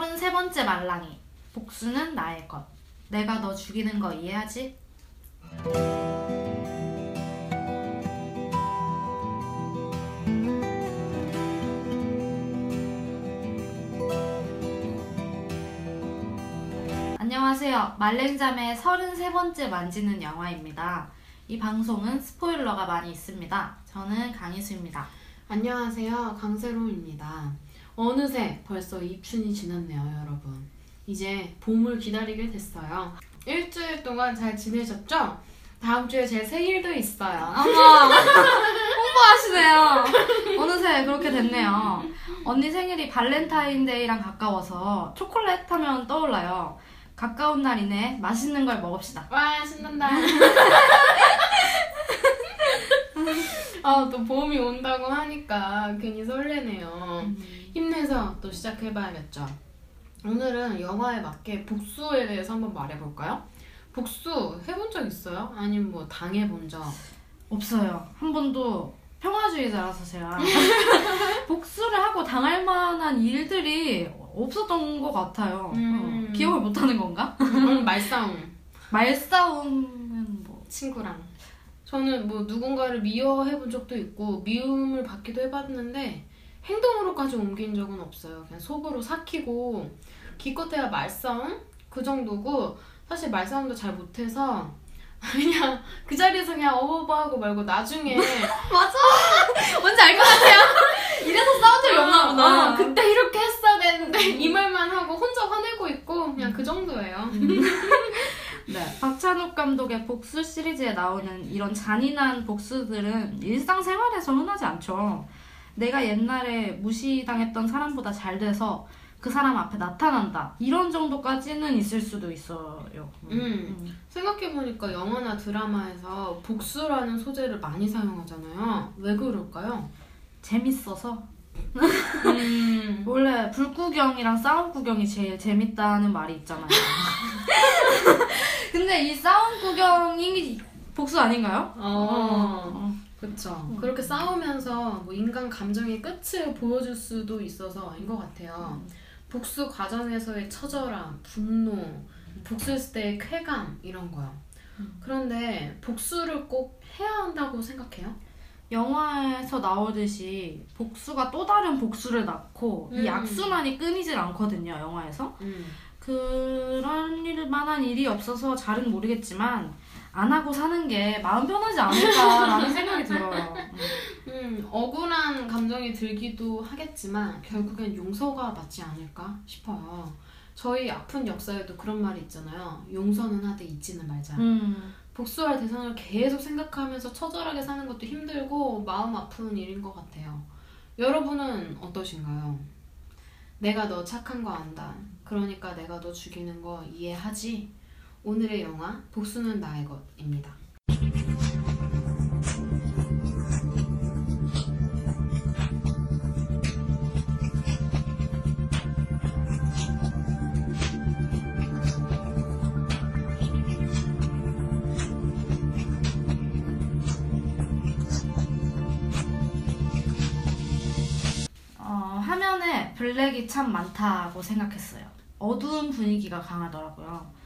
33번째 말랑이. 복수는 나의 것. 내가 너 죽이는 거 이해하지? 안녕하세요. 말랭잠의 33번째 만지는 영화입니다. 이 방송은 스포일러가 많이 있습니다. 저는 강희수입니다. 안녕하세요. 강세롬입니다. 어느새 벌써 입춘이 지났네요, 여러분. 이제 봄을 기다리게 됐어요. 일주일 동안 잘 지내셨죠? 다음 주에 제 생일도 있어요. 어머 홍보하시네요. 어느새 그렇게 됐네요. 언니 생일이 발렌타인데이랑 가까워서 초콜릿 하면 떠올라요. 가까운 날이네. 맛있는 걸 먹읍시다. 와, 신난다. 아, 또 봄이 온다고 하니까 괜히 설레네요. 힘내서 또 시작해봐야겠죠. 오늘은 영화에 맞게 복수에 대해서 한번 말해볼까요? 복수 해본 적 있어요? 아니면 뭐 당해본 적? 없어요. 한 번도 평화주의자라서 제가 복수를 하고 당할 만한 일들이 없었던 것 같아요. 음. 어, 기억을 못하는 건가? 음, 말싸움. 말싸움은 뭐 친구랑. 저는 뭐 누군가를 미워해본 적도 있고 미움을 받기도 해봤는데 행동으로까지 옮긴 적은 없어요. 그냥 속으로 삭히고 기껏해야 말싸움 그 정도고 사실 말싸움도 잘 못해서 그냥 그 자리에서 그냥 어버버 하고 말고 나중에 맞아. 뭔지 알 것 같아요. 이래서 싸운 적이 없나 보다. 어, 그때 이렇게 했어야 되는데 이 말만 하고 혼자 화내고 있고 그냥 그 정도예요. 네, 박찬욱 감독의 복수 시리즈에 나오는 이런 잔인한 복수들은 일상생활에서 흔하지 않죠. 내가 옛날에 무시당했던 사람보다 잘 돼서 그 사람 앞에 나타난다. 이런 정도까지는 있을 수도 있어요. 음. 생각해 보니까 영화나 드라마에서 복수라는 소재를 많이 사용하잖아요. 왜 그럴까요? 재밌어서. 음. 원래 불구경이랑 싸움 구경이 제일 재밌다는 말이 있잖아요. 근데 이 싸움 구경이 복수 아닌가요? 어, 어. 그쵸. 그렇게 싸우면서 뭐 인간 감정의 끝을 보여줄 수도 있어서 인 것 같아요. 복수 과정에서의 처절함, 분노, 복수했을 때의 쾌감, 이런 거요. 그런데 복수를 꼭 해야 한다고 생각해요? 영화에서 나오듯이 복수가 또 다른 복수를 낳고 음. 이 악순환이 끊이질 않거든요 영화에서 음. 그런 일 만한 일이 없어서 잘은 모르겠지만 안 하고 사는 게 마음 편하지 않을까라는 생각이 들어요 음. 음, 억울한 감정이 들기도 하겠지만 결국엔 용서가 맞지 않을까 싶어요. 저희 아픈 역사에도 그런 말이 있잖아요. 용서는 하되 잊지는 말자. 음. 복수할 대상을 계속 생각하면서 처절하게 사는 것도 힘들고 마음 아픈 일인 것 같아요. 여러분은 어떠신가요? 내가 너 착한 거 안다. 그러니까 내가 너 죽이는 거 이해하지? 오늘의 영화 복수는 나의 것입니다. 어, 블랙이 참 많다고 생각했어요. 어두운 분위기가 강하더라고요.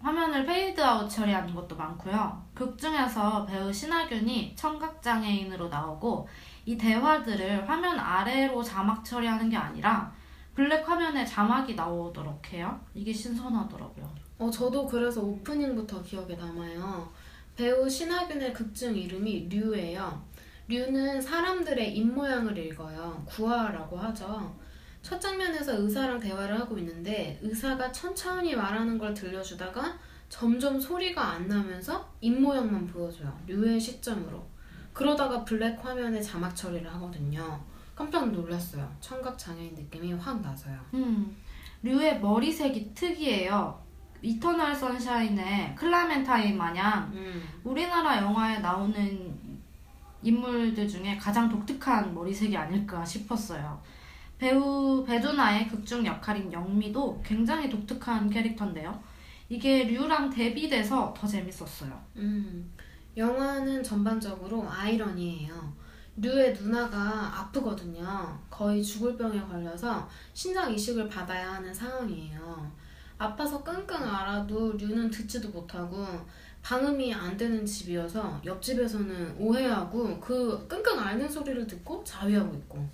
화면을 페이드아웃 처리하는 것도 많고요. 극 중에서 배우 신하균이 청각장애인으로 나오고 이 대화들을 화면 아래로 자막 처리하는 게 아니라 블랙 화면에 자막이 나오도록 해요. 이게 신선하더라고요. 어, 저도 그래서 오프닝부터 기억에 남아요. 배우 신하균의 극중 이름이 류예요. 류는 사람들의 입모양을 읽어요. 구화라고 하죠. 첫 장면에서 의사랑 대화를 하고 있는데 의사가 천천히 말하는 걸 들려주다가 점점 소리가 안 나면서 입모양만 보여줘요. 류의 시점으로. 그러다가 블랙 화면에 자막 처리를 하거든요. 깜짝 놀랐어요. 청각 장애인 느낌이 확 나서요. 음, 류의 머리색이 특이해요. 이터널 선샤인의 클레멘타인 마냥 음. 우리나라 영화에 나오는 인물들 중에 가장 독특한 머리색이 아닐까 싶었어요. 배우 배두나의 극중 역할인 영미도 굉장히 독특한 캐릭터인데요. 이게 류랑 대비돼서 더 재밌었어요. 음, 영화는 전반적으로 아이러니예요. 류의 누나가 아프거든요. 거의 죽을 병에 걸려서 신장 이식을 받아야 하는 상황이에요. 아파서 끙끙 앓아도 류는 듣지도 못하고 방음이 안 되는 집이어서 옆집에서는 오해하고 그 끙끙 앓는 소리를 듣고 자위하고 있고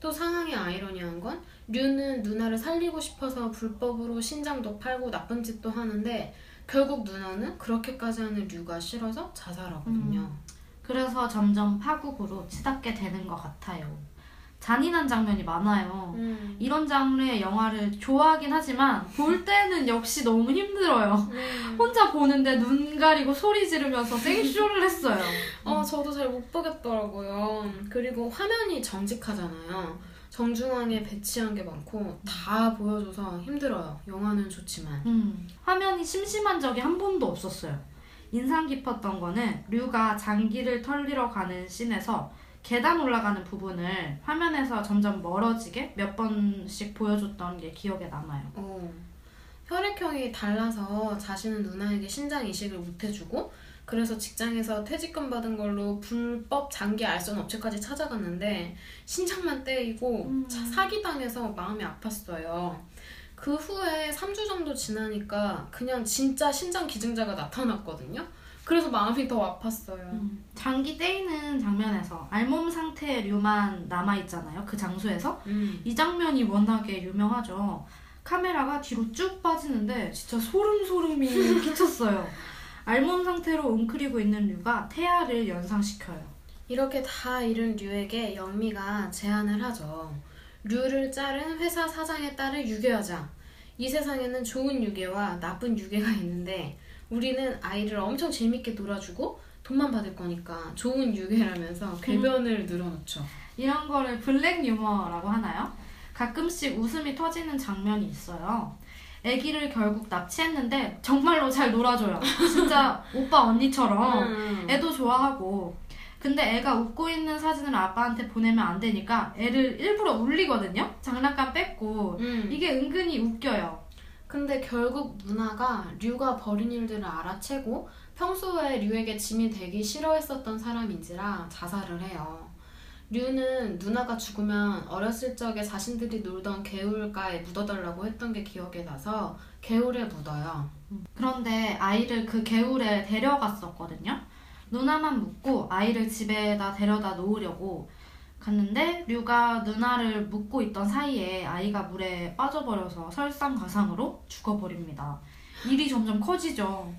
또 상황이 아이러니한 건 류는 누나를 살리고 싶어서 불법으로 신장도 팔고 나쁜 짓도 하는데 결국 누나는 그렇게까지 하는 류가 싫어서 자살하거든요. 그래서 점점 파국으로 치닫게 되는 것 같아요. 잔인한 장면이 많아요. 음. 이런 장르의 영화를 좋아하긴 하지만 볼 때는 역시 너무 힘들어요. 음. 혼자 보는데 눈 가리고 소리 지르면서 생쇼를 했어요. 어, 저도 잘 못 보겠더라고요. 그리고 화면이 정직하잖아요. 정중앙에 배치한 게 많고 다 보여줘서 힘들어요. 영화는 좋지만. 음, 화면이 심심한 적이 한 번도 없었어요. 인상 깊었던 거는 류가 장기를 털리러 가는 씬에서 계단 올라가는 부분을 화면에서 점점 멀어지게 몇 번씩 보여줬던 게 기억에 남아요. 어. 혈액형이 달라서 자신은 누나에게 신장 이식을 못 해주고 그래서 직장에서 퇴직금 받은 걸로 불법 장기 알선 업체까지 찾아갔는데 신장만 떼이고 음. 차- 사기당해서 마음이 아팠어요. 그 후에 3주 정도 지나니까 그냥 진짜 신장 기증자가 나타났거든요. 그래서 마음이 더 아팠어요. 음, 장기 떼이는 장면에서 알몸 상태의 류만 남아 있잖아요. 그 장소에서. 음. 이 장면이 워낙에 유명하죠. 카메라가 뒤로 쭉 빠지는데 진짜 소름 소름이 끼쳤어요. 알몸 상태로 웅크리고 있는 류가 태아를 연상시켜요. 이렇게 다 잃은 류에게 영미가 제안을 하죠. 류를 자른 회사 사장의 딸을 유괴하자. 이 세상에는 좋은 유괴와 나쁜 유괴가 있는데 우리는 아이를 엄청 재밌게 놀아주고 돈만 받을 거니까 좋은 유괴라면서 궤변을 늘어놓죠. 이런 거를 블랙 유머라고 하나요? 가끔씩 웃음이 터지는 장면이 있어요. 아기를 결국 납치했는데 정말로 잘 놀아줘요. 진짜 오빠 언니처럼 음. 애도 좋아하고 근데 애가 웃고 있는 사진을 아빠한테 보내면 안 되니까 애를 일부러 울리거든요. 장난감 뺏고 음. 이게 은근히 웃겨요. 근데 결국 누나가 류가 벌인 일들을 알아채고 평소에 류에게 짐이 되기 싫어했었던 사람인지라 자살을 해요. 류는 누나가 죽으면 어렸을 적에 자신들이 놀던 개울가에 묻어달라고 했던 게 기억에 나서 개울에 묻어요. 그런데 아이를 그 개울에 데려갔었거든요. 누나만 묻고 아이를 집에다 데려다 놓으려고 갔는데 류가 누나를 묻고 있던 사이에 아이가 물에 빠져버려서 설상가상으로 죽어버립니다. 일이 점점 커지죠.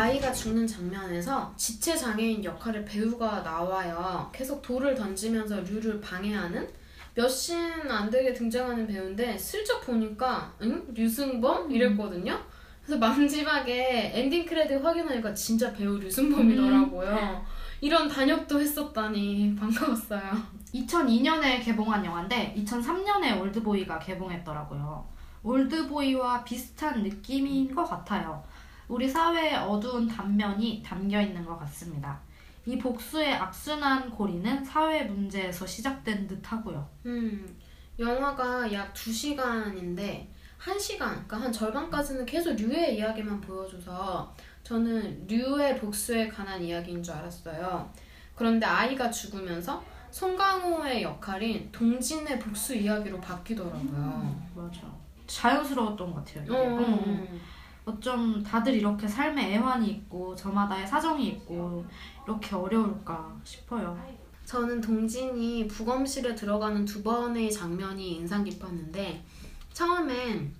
아이가 죽는 장면에서 지체 장애인 역할의 배우가 나와요. 계속 돌을 던지면서 류를 방해하는 몇씬안 되게 등장하는 배우인데 슬쩍 보니까 응? 류승범? 이랬거든요. 그래서 마지막에 엔딩 크레딧 확인하니까 진짜 배우 류승범이더라고요. 이런 단역도 했었다니 반가웠어요. 2002년에 개봉한 영화인데 2003년에 올드보이가 개봉했더라고요. 올드보이와 비슷한 느낌인 것 같아요. 우리 사회의 어두운 단면이 담겨 있는 것 같습니다. 이 복수의 악순환 고리는 사회 문제에서 시작된 듯 하고요. 음, 영화가 약 2시간인데 1시간, 그러니까 한 절반까지는 계속 류의 이야기만 보여줘서 저는 류의 복수에 관한 이야기인 줄 알았어요. 그런데 아이가 죽으면서 송강호의 역할인 동진의 복수 이야기로 바뀌더라고요. 맞아. 자연스러웠던 것 같아요. 이게. 어, 응, 응. 어쩜 다들 이렇게 삶에 애환이 있고 저마다의 사정이 있고 이렇게 어려울까 싶어요. 저는 동진이 부검실에 들어가는 두 번의 장면이 인상 깊었는데 처음엔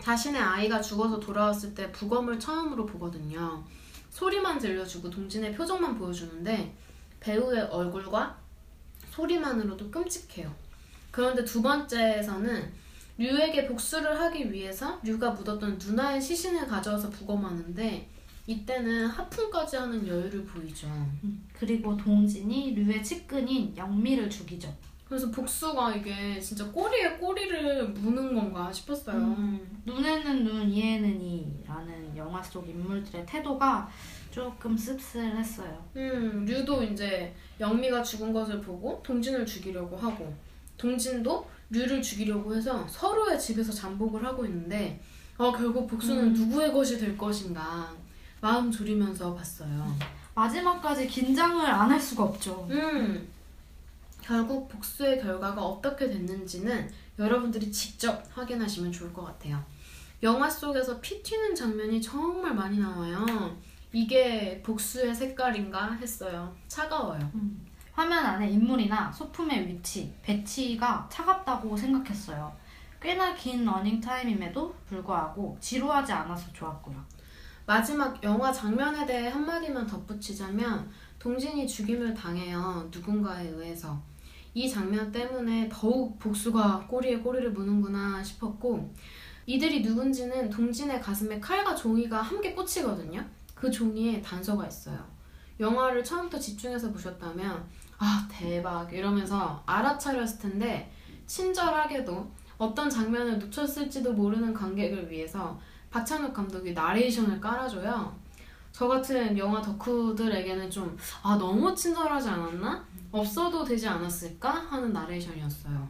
자신의 아이가 죽어서 돌아왔을 때 부검을 처음으로 보거든요. 소리만 들려주고 동진의 표정만 보여주는데 배우의 얼굴과 소리만으로도 끔찍해요. 그런데 두 번째에서는 류에게 복수를 하기 위해서 류가 묻었던 누나의 시신을 가져와서 부검하는데 이때는 하품까지 하는 여유를 보이죠. 음, 그리고 동진이 류의 측근인 영미를 죽이죠. 그래서 복수가 이게 진짜 꼬리에 꼬리를 무는 건가 싶었어요. 음, 눈에는 눈, 이에는 이라는 영화 속 인물들의 태도가 조금 씁쓸했어요. 음, 류도 이제 영미가 죽은 것을 보고 동진을 죽이려고 하고 동진도 류를 죽이려고 해서 서로의 집에서 잠복을 하고 있는데 어, 결국 복수는 음. 누구의 것이 될 것인가 마음 졸이면서 봤어요. 마지막까지 긴장을 안 할 수가 없죠. 음, 결국 복수의 결과가 어떻게 됐는지는 여러분들이 직접 확인하시면 좋을 것 같아요. 영화 속에서 피 튀는 장면이 정말 많이 나와요. 이게 복수의 색깔인가 했어요. 차가워요. 음, 화면 안에 인물이나 소품의 위치, 배치가 차갑다고 생각했어요. 꽤나 긴 러닝타임임에도 불구하고 지루하지 않아서 좋았고요. 마지막 영화 장면에 대해 한마디만 덧붙이자면 동진이 죽임을 당해요. 누군가에 의해서. 이 장면 때문에 더욱 복수가 꼬리에 꼬리를 무는구나 싶었고 이들이 누군지는 동진의 가슴에 칼과 종이가 함께 꽂히거든요. 그 종이에 단서가 있어요. 영화를 처음부터 집중해서 보셨다면 아 대박 이러면서 알아차렸을 텐데 친절하게도 어떤 장면을 놓쳤을지도 모르는 관객을 위해서 박찬욱 감독이 나레이션을 깔아줘요. 저 같은 영화 덕후들에게는 좀, 아, 너무 친절하지 않았나? 없어도 되지 않았을까? 하는 나레이션이었어요.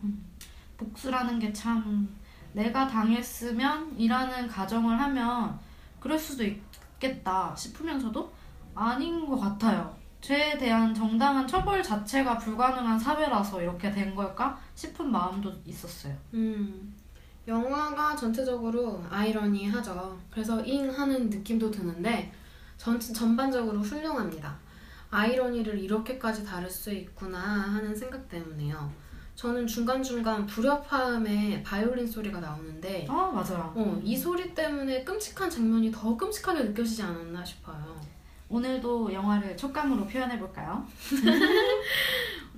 복수라는 게 참 내가 당했으면 이라는 가정을 하면 그럴 수도 있겠다 싶으면서도 아닌 것 같아요. 죄에 대한 정당한 처벌 자체가 불가능한 사회라서 이렇게 된 걸까 싶은 마음도 있었어요. 음, 영화가 전체적으로 아이러니하죠. 그래서 잉 하는 느낌도 드는데, 전, 전반적으로 훌륭합니다. 아이러니를 이렇게까지 다룰 수 있구나 하는 생각 때문에요. 저는 중간중간 불협화음에 바이올린 소리가 나오는데, 아 맞아요. 어, 이 소리 때문에 끔찍한 장면이 더 끔찍하게 느껴지지 않았나 싶어요. 오늘도 영화를 촉감으로 표현해 볼까요?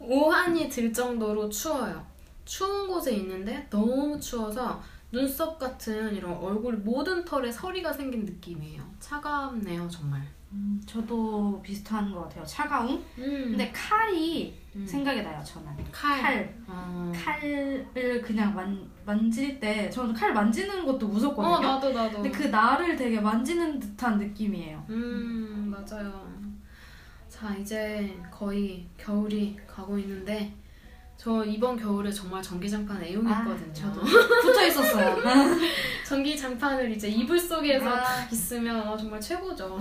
오한이 들 정도로 추워요. 추운 곳에 있는데 너무 추워서 눈썹 같은 이런 얼굴 모든 털에 서리가 생긴 느낌이에요. 차갑네요, 정말. 음, 저도 비슷한 것 같아요. 차가움. 음, 근데 칼이 음. 생각이 나요. 저는 칼. 칼. 어. 칼을 그냥 만, 만질 때 저는 칼 만지는 것도 어, 무섭거든요. 나도 나도. 근데 그 날을 되게 만지는 듯한 느낌이에요. 음, 맞아요. 자, 이제 거의 겨울이 가고 있는데 저 이번 겨울에 정말 전기장판 애용했거든요. 아, 저도 붙어 있었어요. 전기장판을 이제 이불 속에서 아. 딱 있으면 어, 정말 최고죠.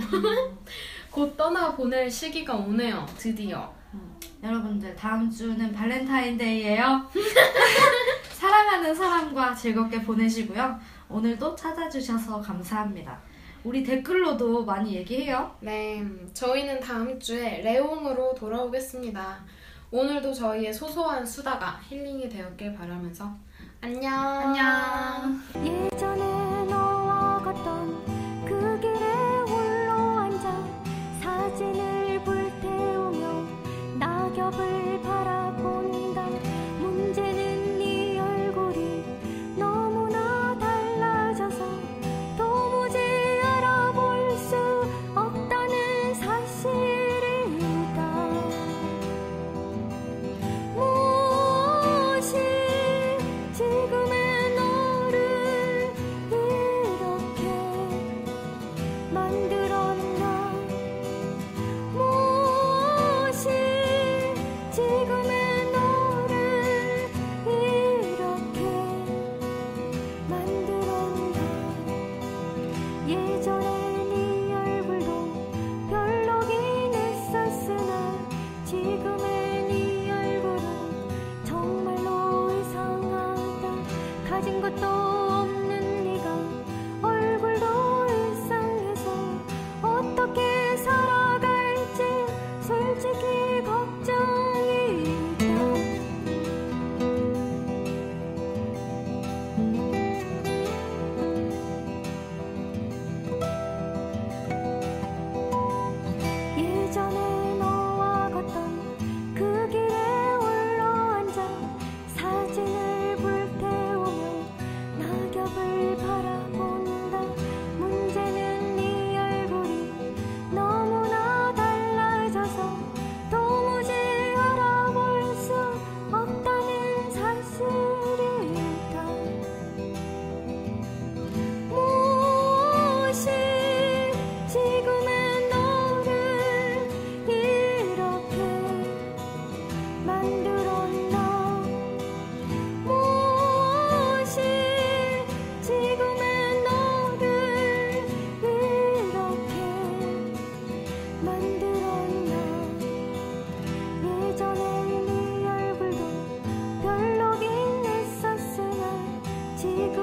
곧 떠나 보낼 시기가 오네요. 드디어. 여러분들 다음 주는 발렌타인데이예요. 사랑하는 사람과 즐겁게 보내시고요. 오늘도 찾아주셔서 감사합니다. 우리 댓글로도 많이 얘기해요. 네, 저희는 다음 주에 레옹으로 돌아오겠습니다. 오늘도 저희의 소소한 수다가 힐링이 되었길 바라면서 안녕. 안녕. 예전에 너와 걷던 一个